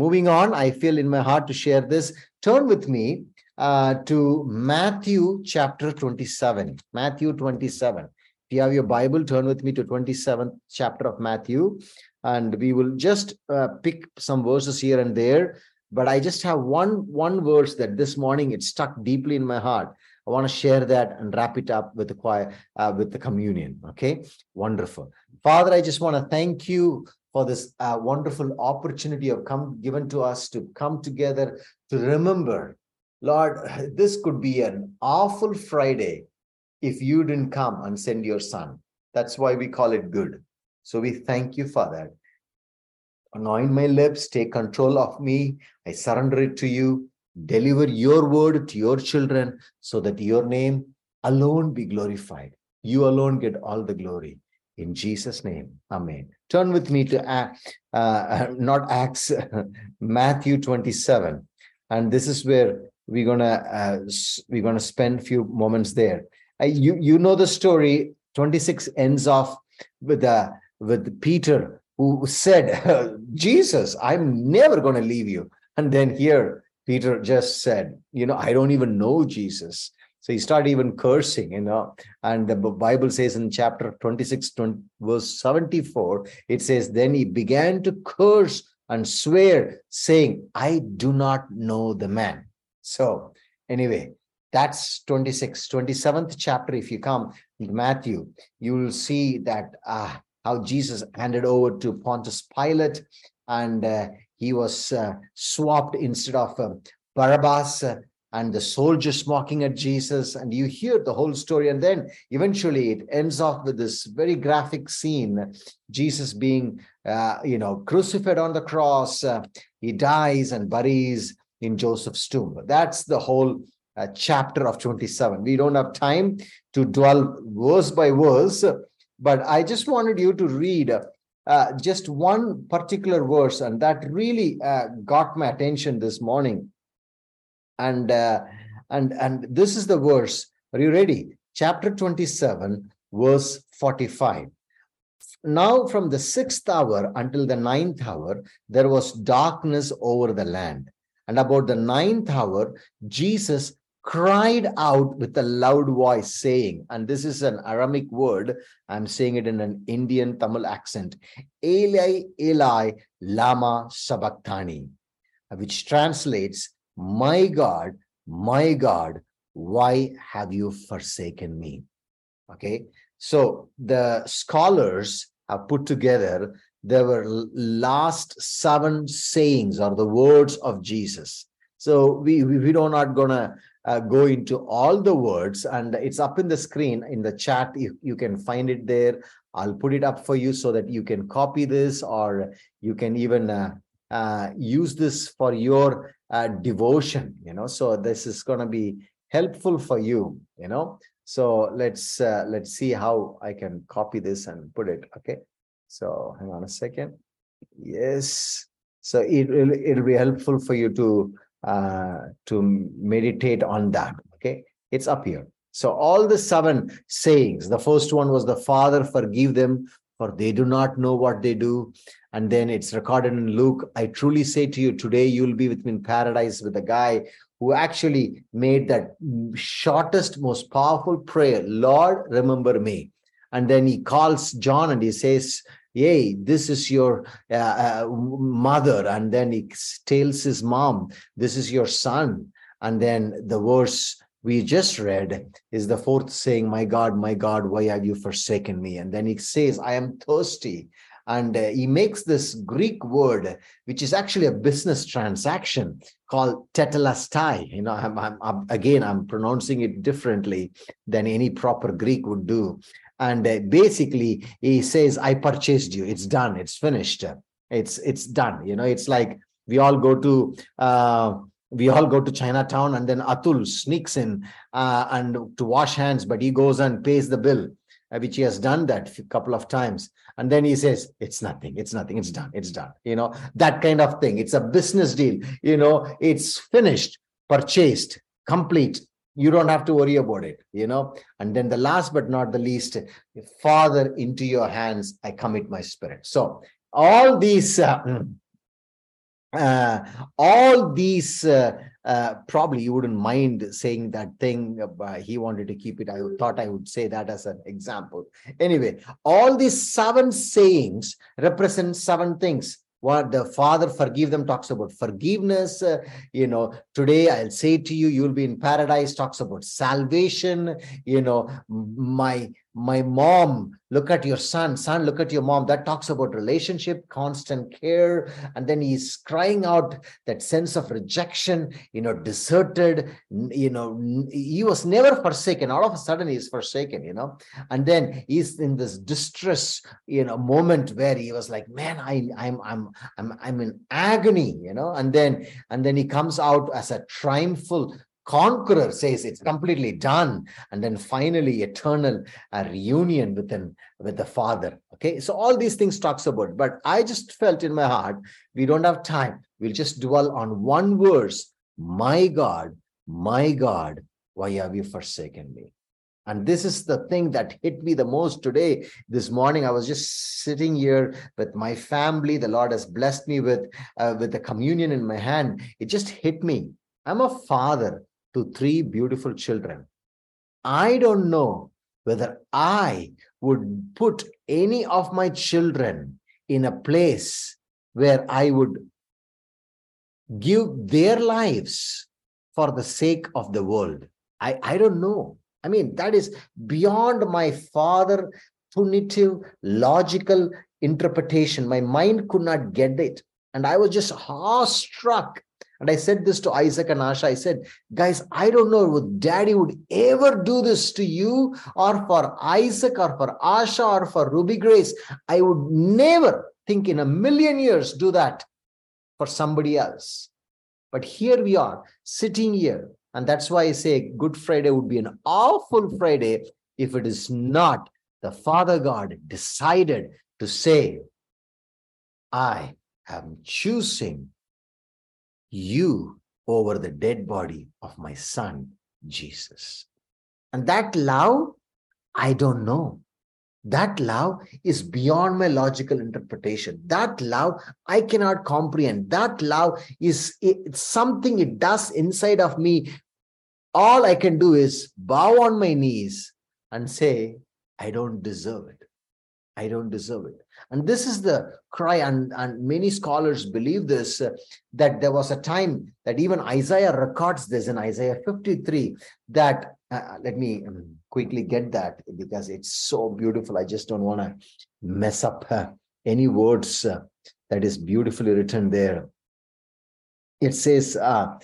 moving on, I feel in my heart to share this. Turn with me uh, to Matthew chapter 27. Matthew 27. If you have your Bible, turn with me to 27th chapter of Matthew. And we will just uh, pick some verses here and there. But I just have one one verse that this morning it stuck deeply in my heart. I want to share that and wrap it up with the choir, uh, with the communion. Okay, wonderful. Father, I just want to thank you for this uh, wonderful opportunity of come given to us to come together to remember lord this could be an awful friday if you didn't come and send your son. That's why we call it good. So we thank you for that. Anoint my lips take control of me. I surrender it to you. Deliver your word to your children so that your name alone be glorified. You alone get all the glory. In Jesus' name, Amen. Turn with me to uh, uh, not Acts, Matthew 27, and this is where we're gonna uh, we're gonna spend a few moments there. you you know the story. 26 ends off with uh, with Peter who said, "Jesus, I'm never gonna leave you," and then here Peter just said, "You know, I don't even know Jesus." So he started even cursing, you know. And the Bible says in chapter 26, 20, verse 74, it says, Then he began to curse and swear, saying, I do not know the man. So, anyway, that's 26, 27th chapter. If you come Matthew, you will see that uh, how Jesus handed over to Pontius Pilate and uh, he was uh, swapped instead of uh, Barabbas and the soldiers mocking at Jesus, and you hear the whole story. And then eventually it ends off with this very graphic scene Jesus being, uh, you know, crucified on the cross. Uh, he dies and buries in Joseph's tomb. That's the whole uh, chapter of 27. We don't have time to dwell verse by verse, but I just wanted you to read. Uh, just one particular verse, and that really uh, got my attention this morning and uh, and and this is the verse. Are you ready? Chapter 27 verse 45 now from the sixth hour until the ninth hour there was darkness over the land. And about the ninth hour jesus cried out with a loud voice saying and this is an Aramaic word. I'm saying it in an indian tamil accent. Eli eli lama sabachthani which translates my God, my God, why have you forsaken me? Okay, so the scholars have put together there were last seven sayings or the words of Jesus. So we, we, we are not gonna uh, go into all the words and it's up in the screen in the chat. You, you can find it there. I'll put it up for you so that you can copy this or you can even uh, uh, use this for your uh, devotion you know? So this is going to be helpful for you you know? So let's uh, let's see how i can copy this and put it okay? So hang on a second. Yes. So it will it'll be helpful for you to uh to meditate on that okay? It's up here. So all the seven sayings the first one was the father forgive them for they do not know what they do. And then it's recorded in Luke. I truly say to you, today you'll be with me in paradise with a guy who actually made that shortest, most powerful prayer Lord, remember me. And then he calls John and he says, Yay, this is your uh, uh, mother. And then he tells his mom, This is your son. And then the verse we just read is the fourth saying, My God, my God, why have you forsaken me? And then he says, I am thirsty. And uh, he makes this Greek word, which is actually a business transaction called tetelestai. You know, I'm, I'm, I'm, again, I'm pronouncing it differently than any proper Greek would do. And uh, basically, he says, I purchased you. It's done. It's finished. It's it's done. You know, it's like we all go to uh, we all go to Chinatown and then Atul sneaks in uh, and to wash hands, but he goes and pays the bill, uh, which he has done that a couple of times. And then he says, it's nothing, it's nothing, it's done, it's done. You know, that kind of thing. It's a business deal. You know, it's finished, purchased, complete. You don't have to worry about it, you know. And then the last but not the least, Father, into your hands I commit my spirit. So all these uh, uh, all these uh, uh, probably you wouldn't mind saying that thing uh, he wanted to keep it. I thought i would say that as an example. Anyway all these seven sayings represent seven things. What the father forgive them talks about forgiveness uh, you know today i'll say to you you'll be in paradise talks about salvation you know my my mom look at your son. Son look at your mom. That talks about relationship constant care. And then he's crying out that sense of rejection you know deserted you know he was never forsaken. All of a sudden he's forsaken you know. And then he's in this distress you know moment where he was like man i i'm i'm i'm i'm in agony you know. And then and then he comes out as a triumphal conqueror says it's completely done and then finally eternal a reunion with within with the father. Okay so all these things talks about but i just felt in my heart we don't have time. We'll just dwell on one verse. My god my god why have you forsaken me? And this is the thing that hit me the most today. This morning i was just sitting here with my family. The lord has blessed me with uh, with the communion in my hand. It just hit me. I'm a father to three beautiful children. I don't know whether I would put any of my children in a place where I would give their lives for the sake of the world. I, I don't know. I mean, that is beyond my father punitive, logical interpretation. My mind could not get it. And I was just awestruck and I said this to Isaac and Asha. I said, guys, I don't know if daddy would ever do this to you or for Isaac or for Asha or for Ruby Grace. I would never think in a million years do that for somebody else. But here we are sitting here. And that's why I say Good Friday would be an awful Friday if it is not the Father God decided to say, I am choosing you over the dead body of my son, Jesus. And that love, I don't know. That love is beyond my logical interpretation. That love I cannot comprehend. That love is something it does inside of me. All I can do is bow on my knees and say, I don't deserve it. I don't deserve it. And this is the cry, and, and many scholars believe this uh, that there was a time that even Isaiah records this in Isaiah 53 that, uh, let me um, quickly get that because it's so beautiful. I just don't want to mess up uh, any words uh, that is beautifully written there. It says, uh,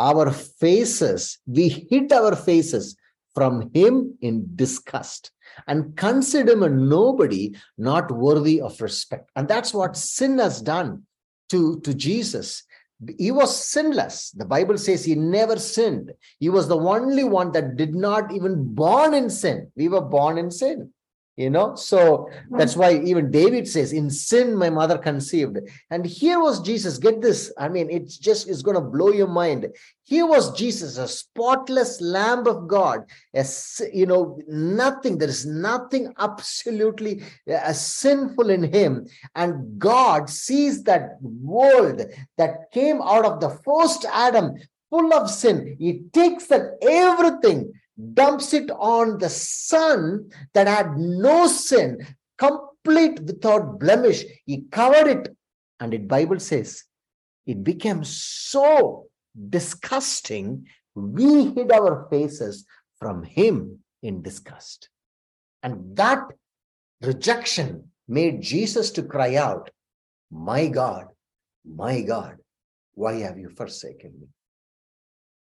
Our faces, we hid our faces from him in disgust and consider him a nobody not worthy of respect. And that's what sin has done to, to Jesus. He was sinless. The Bible says he never sinned. He was the only one that did not even born in sin. We were born in sin you know? So that's why even david says in sin my mother conceived. And here was jesus. Get this. I mean it's just it's going to blow your mind. Here was jesus a spotless lamb of god as you know nothing. There is nothing absolutely uh, sinful in him. And god sees that world that came out of the first adam full of sin. He takes that everything dumps it on the son that had no sin, complete without blemish. He covered it. And it Bible says it became so disgusting, we hid our faces from him in disgust. And that rejection made Jesus to cry out, My God, my God, why have you forsaken me?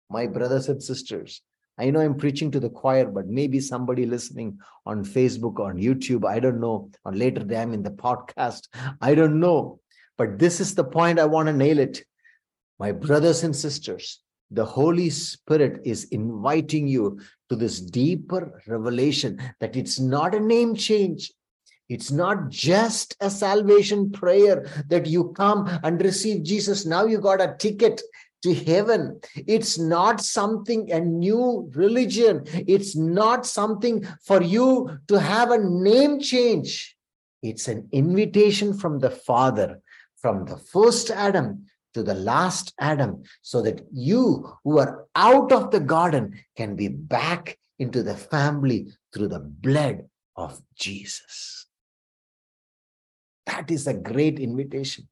My brothers and sisters, I know I'm preaching to the choir, but maybe somebody listening on Facebook or on YouTube, I don't know, or later them in the podcast, I don't know. But this is the point I want to nail it. My brothers and sisters, the Holy Spirit is inviting you to this deeper revelation that it's not a name change. It's not just a salvation prayer that you come and receive Jesus. Now you got a ticket to heaven. It's not something, a new religion. It's not something for you to have a name change. It's an invitation from the Father, from the first Adam to the last Adam so that you who are out of the garden can be back into the family through the blood of Jesus. That is a great invitation.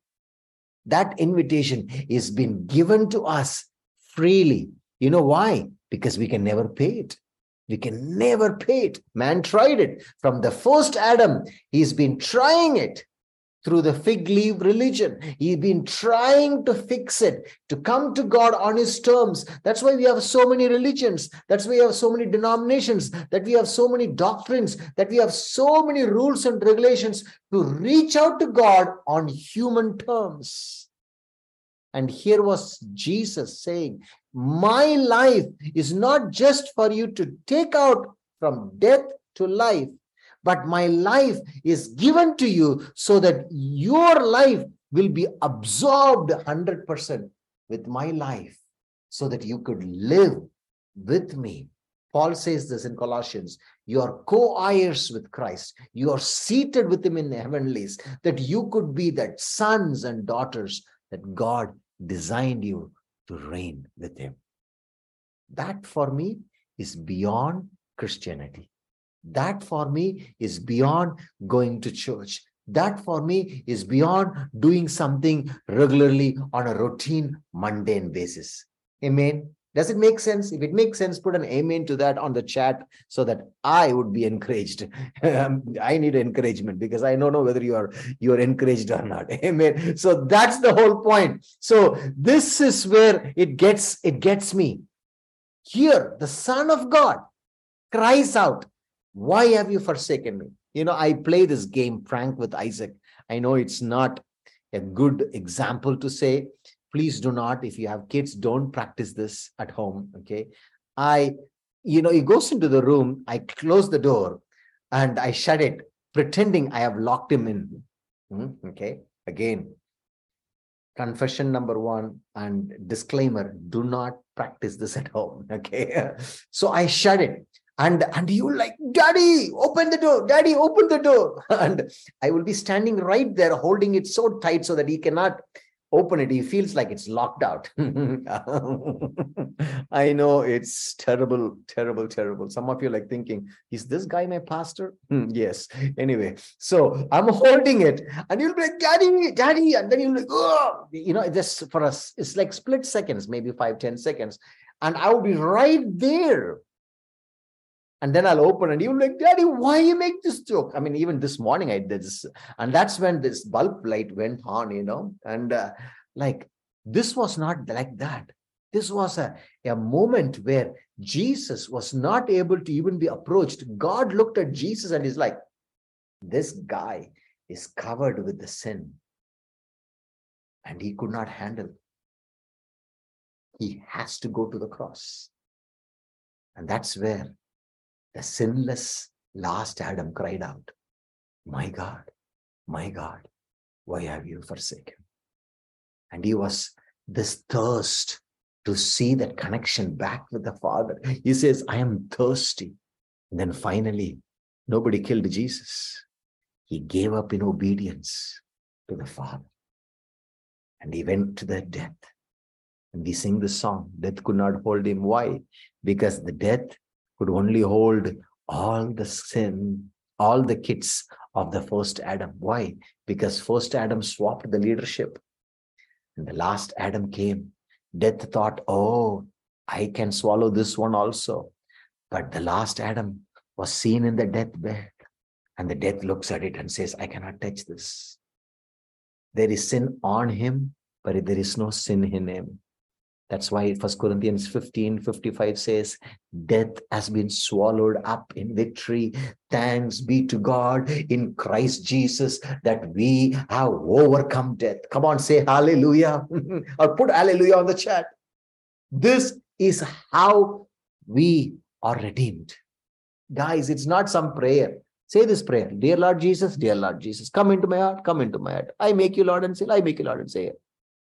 That invitation is been given to us freely. You know why? Because we can never pay it. We can never pay it. Man tried it. From the first Adam, he's been trying it through the fig leaf religion. He's been trying to fix it, to come to God on his terms. That's why we have so many religions. That's why we have so many denominations, that we have so many doctrines, that we have so many rules and regulations to reach out to God on human terms. And here was Jesus saying, My life is not just for you to take out from death to life, but my life is given to you so that your life will be absorbed 100% with my life so that you could live with me. Paul says this in Colossians you are co heirs with Christ, you are seated with him in the heavenlies, that you could be that sons and daughters that God designed you to reign with him. That for me is beyond Christianity. That for me is beyond going to church. That for me is beyond doing something regularly on a routine, mundane basis. Amen. Does it make sense? If it makes sense, put an amen to that on the chat so that I would be encouraged. Um, I need encouragement because I don't know whether you are you are encouraged or not. Amen. So that's the whole point. So this is where it gets it gets me. Here, the Son of God cries out, why have you forsaken me? You know, I play this game, Frank, with Isaac. I know it's not a good example to say. Please do not, if you have kids, don't practice this at home. Okay. I, you know, he goes into the room, I close the door and I shut it, pretending I have locked him in. Hmm, okay. Again, confession number one and disclaimer do not practice this at home. Okay. So I shut it and and you like daddy open the door daddy open the door. And i will be standing right there holding it so tight so that he cannot open it. He feels like it's locked out. I know it's terrible terrible terrible. Some of you like thinking is this guy my pastor? Hmm, yes. Anyway so i'm holding it. And you'll be like daddy daddy. And then you'll be like oh you know this for us it's like split seconds maybe five ten seconds. And i will be right there and then I'll open and you're like, Daddy, why you make this joke? I mean, even this morning I did this, and that's when this bulb light went on, you know, and uh, like this was not like that. This was a, a moment where Jesus was not able to even be approached. God looked at Jesus and he's like, This guy is covered with the sin. And he could not handle. He has to go to the cross. And that's where the sinless last Adam cried out, My God, my God, why have you forsaken? And he was this thirst to see that connection back with the Father. He says, I am thirsty. And then finally, nobody killed Jesus. He gave up in obedience to the Father. And he went to the death. And we sing the song, Death could not hold him. Why? Because the death could only hold all the sin, all the kids of the first Adam. Why? Because first Adam swapped the leadership. And the last Adam came. Death thought, oh, I can swallow this one also. But the last Adam was seen in the deathbed. And the death looks at it and says, I cannot touch this. There is sin on him, but there is no sin in him. That's why First Corinthians 15 55 says, Death has been swallowed up in victory. Thanks be to God in Christ Jesus that we have overcome death. Come on, say hallelujah or put hallelujah on the chat. This is how we are redeemed. Guys, it's not some prayer. Say this prayer Dear Lord Jesus, dear Lord Jesus, come into my heart, come into my heart. I make you Lord and say, I make you Lord and say,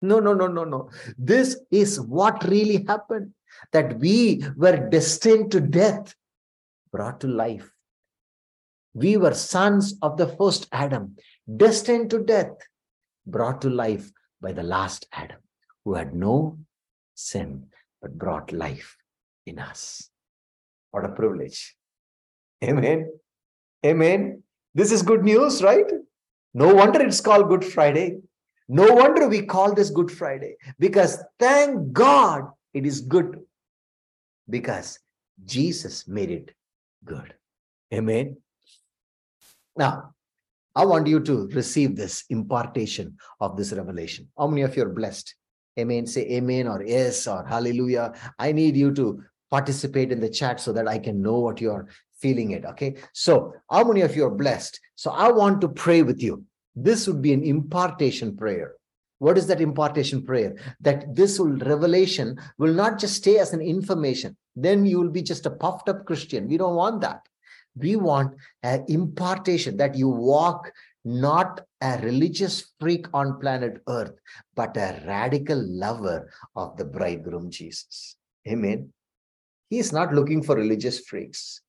no, no, no, no, no. This is what really happened that we were destined to death, brought to life. We were sons of the first Adam, destined to death, brought to life by the last Adam. who had no sin but brought life in us. What a privilege. Amen. Amen. This is good news, right? No wonder it's called Good Friday. No wonder we call this Good Friday because thank God it is good because Jesus made it good. Amen. Now, I want you to receive this impartation of this revelation. How many of you are blessed? Amen. Say amen or yes or hallelujah. I need you to participate in the chat so that I can know what you're feeling it. Okay. So, how many of you are blessed? So, I want to pray with you. This would be an impartation prayer. What is that impartation prayer? That this will revelation will not just stay as an information. Then you will be just a puffed up Christian. We don't want that. We want an impartation that you walk not a religious freak on planet Earth, but a radical lover of the bridegroom Jesus. Amen. He is not looking for religious freaks.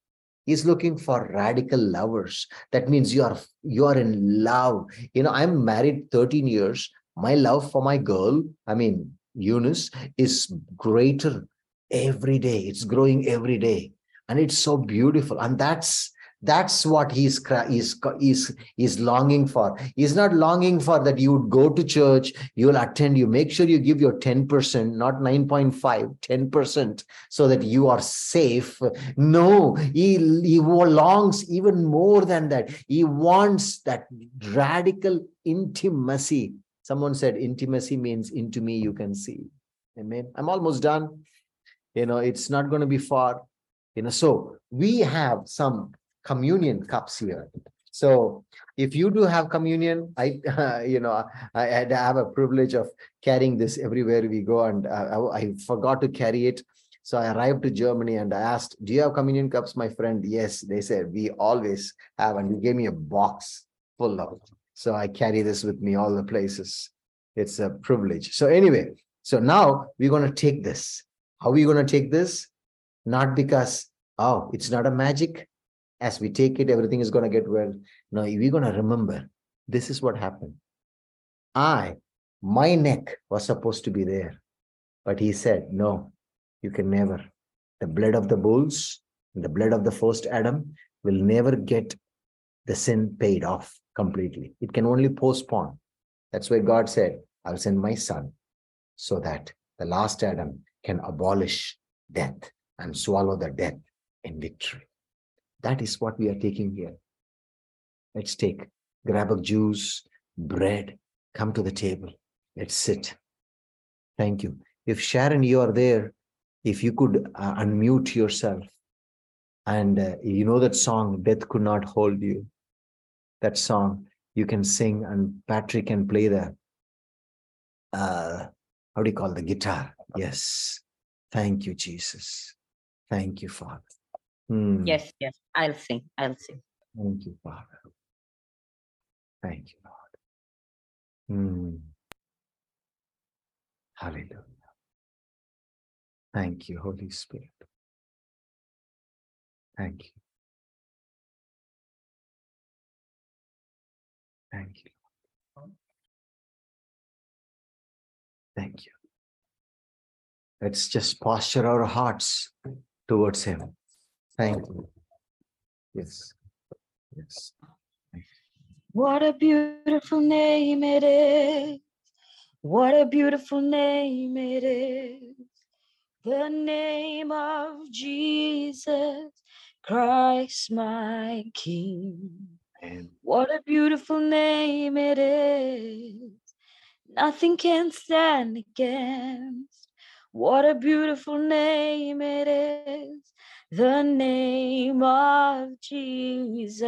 He's looking for radical lovers. That means you are you are in love. You know, I'm married 13 years. My love for my girl, I mean, Eunice, is greater every day. It's growing every day. And it's so beautiful. And that's that's what he's is is is longing for. He's not longing for that you would go to church you'll attend you make sure you give your 10% not 9.5 10% so that you are safe. No he he longs even more than that. He wants that radical intimacy. Someone said intimacy means into me you can see. Amen. I'm almost done. You know it's not going to be far. You know so we have some communion cups here. So if you do have communion, I, uh, you know, I, I, have a privilege of carrying this everywhere we go, and uh, I, I, forgot to carry it. So I arrived to Germany and I asked, "Do you have communion cups, my friend?" Yes, they said we always have, and he gave me a box full of. So I carry this with me all the places. It's a privilege. So anyway, so now we're going to take this. How are we going to take this? Not because oh, it's not a magic as we take it, everything is going to get well. No, we're going to remember this is what happened. I, my neck was supposed to be there. But he said, no, you can never. The blood of the bulls, the blood of the first Adam will never get the sin paid off completely. It can only postpone. That's why God said, I'll send my son so that the last Adam can abolish death and swallow the death in victory. That is what we are taking here. Let's take, grab a juice, bread, come to the table. Let's sit. Thank you. If Sharon, you are there, if you could uh, unmute yourself and uh, you know that song, Death Could Not Hold You, that song you can sing and Patrick can play the, uh, how do you call the guitar? Yes. Thank you, Jesus. Thank you, Father. Hmm. Yes, yes. I'll sing. I'll sing. Thank you, Father. Thank you, Lord. Hmm. Hallelujah. Thank you, Holy Spirit. Thank you. Thank you. Thank you. Let's just posture our hearts towards Him. Thank you. Yes. Yes. What a beautiful name it is. What a beautiful name it is. The name of Jesus Christ, my King. And what a beautiful name it is. Nothing can stand against. What a beautiful name it is the name of Jesus,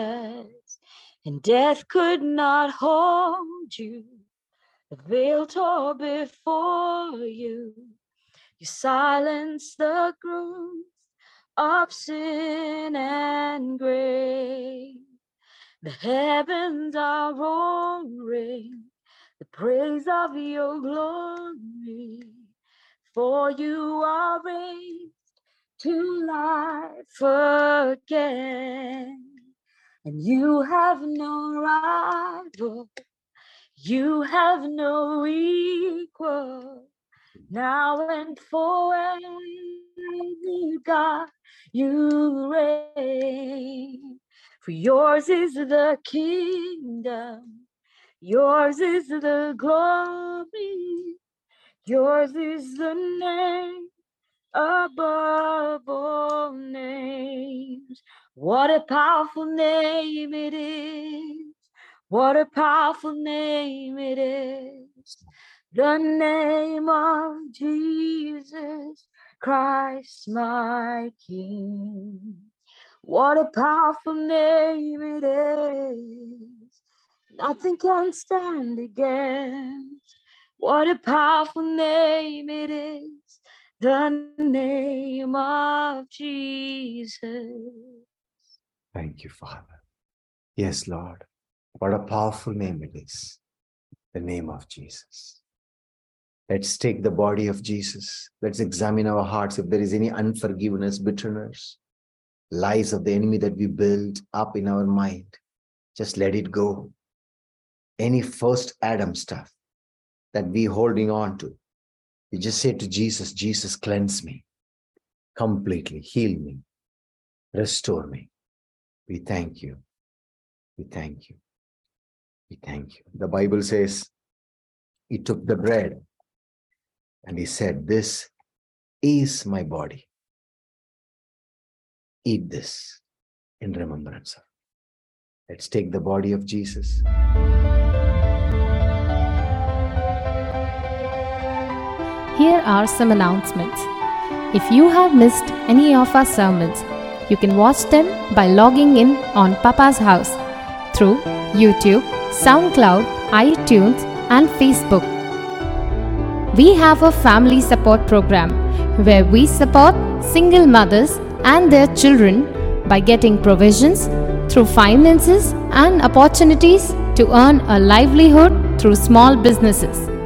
and death could not hold you. The veil tore before you. You silenced the grooves of sin and grave. The heavens are roaring the praise of your glory. For you are raised to life again. And you have no rival, you have no equal. now and forever, God, you reign. For yours is the kingdom, yours is the glory, yours is the name above all names. What a powerful name it is! What a powerful name it is! The name of Jesus Christ, my King. What a powerful name it is. Nothing can stand against. What a powerful name it is. The name of Jesus. Thank you, Father. Yes, Lord. What a powerful name it is. The name of Jesus. Let's take the body of Jesus. Let's examine our hearts if there is any unforgiveness, bitterness, lies of the enemy that we build up in our mind. Just let it go. Any first Adam stuff that we holding on to, you just say to Jesus, Jesus, cleanse me completely, heal me, restore me. We thank you. We thank you. We thank you. The Bible says, He took the bread and he said, This is my body. Eat this in remembrance of. Let's take the body of Jesus. Here are some announcements. If you have missed any of our sermons, you can watch them by logging in on Papa's House through YouTube, SoundCloud, iTunes, and Facebook. We have a family support program where we support single mothers and their children by getting provisions through finances and opportunities to earn a livelihood through small businesses.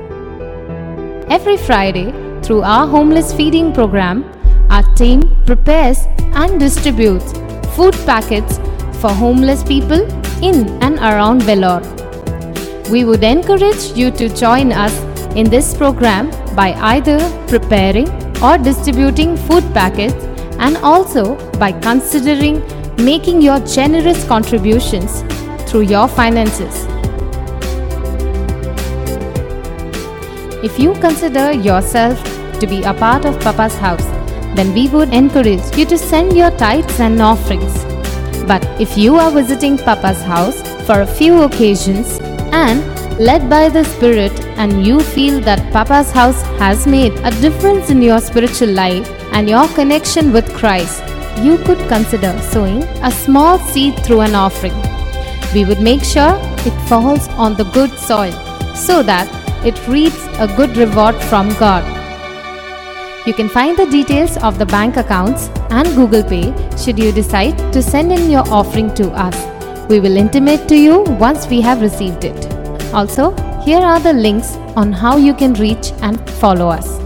Every Friday, through our homeless feeding program, our team prepares and distributes food packets for homeless people in and around Vellore. We would encourage you to join us in this program by either preparing or distributing food packets and also by considering making your generous contributions through your finances. If you consider yourself to be a part of Papa's house, then we would encourage you to send your tithes and offerings. But if you are visiting Papa's house for a few occasions and led by the Spirit and you feel that Papa's house has made a difference in your spiritual life and your connection with Christ, you could consider sowing a small seed through an offering. We would make sure it falls on the good soil so that it reaps a good reward from God. You can find the details of the bank accounts and Google Pay should you decide to send in your offering to us. We will intimate to you once we have received it. Also, here are the links on how you can reach and follow us.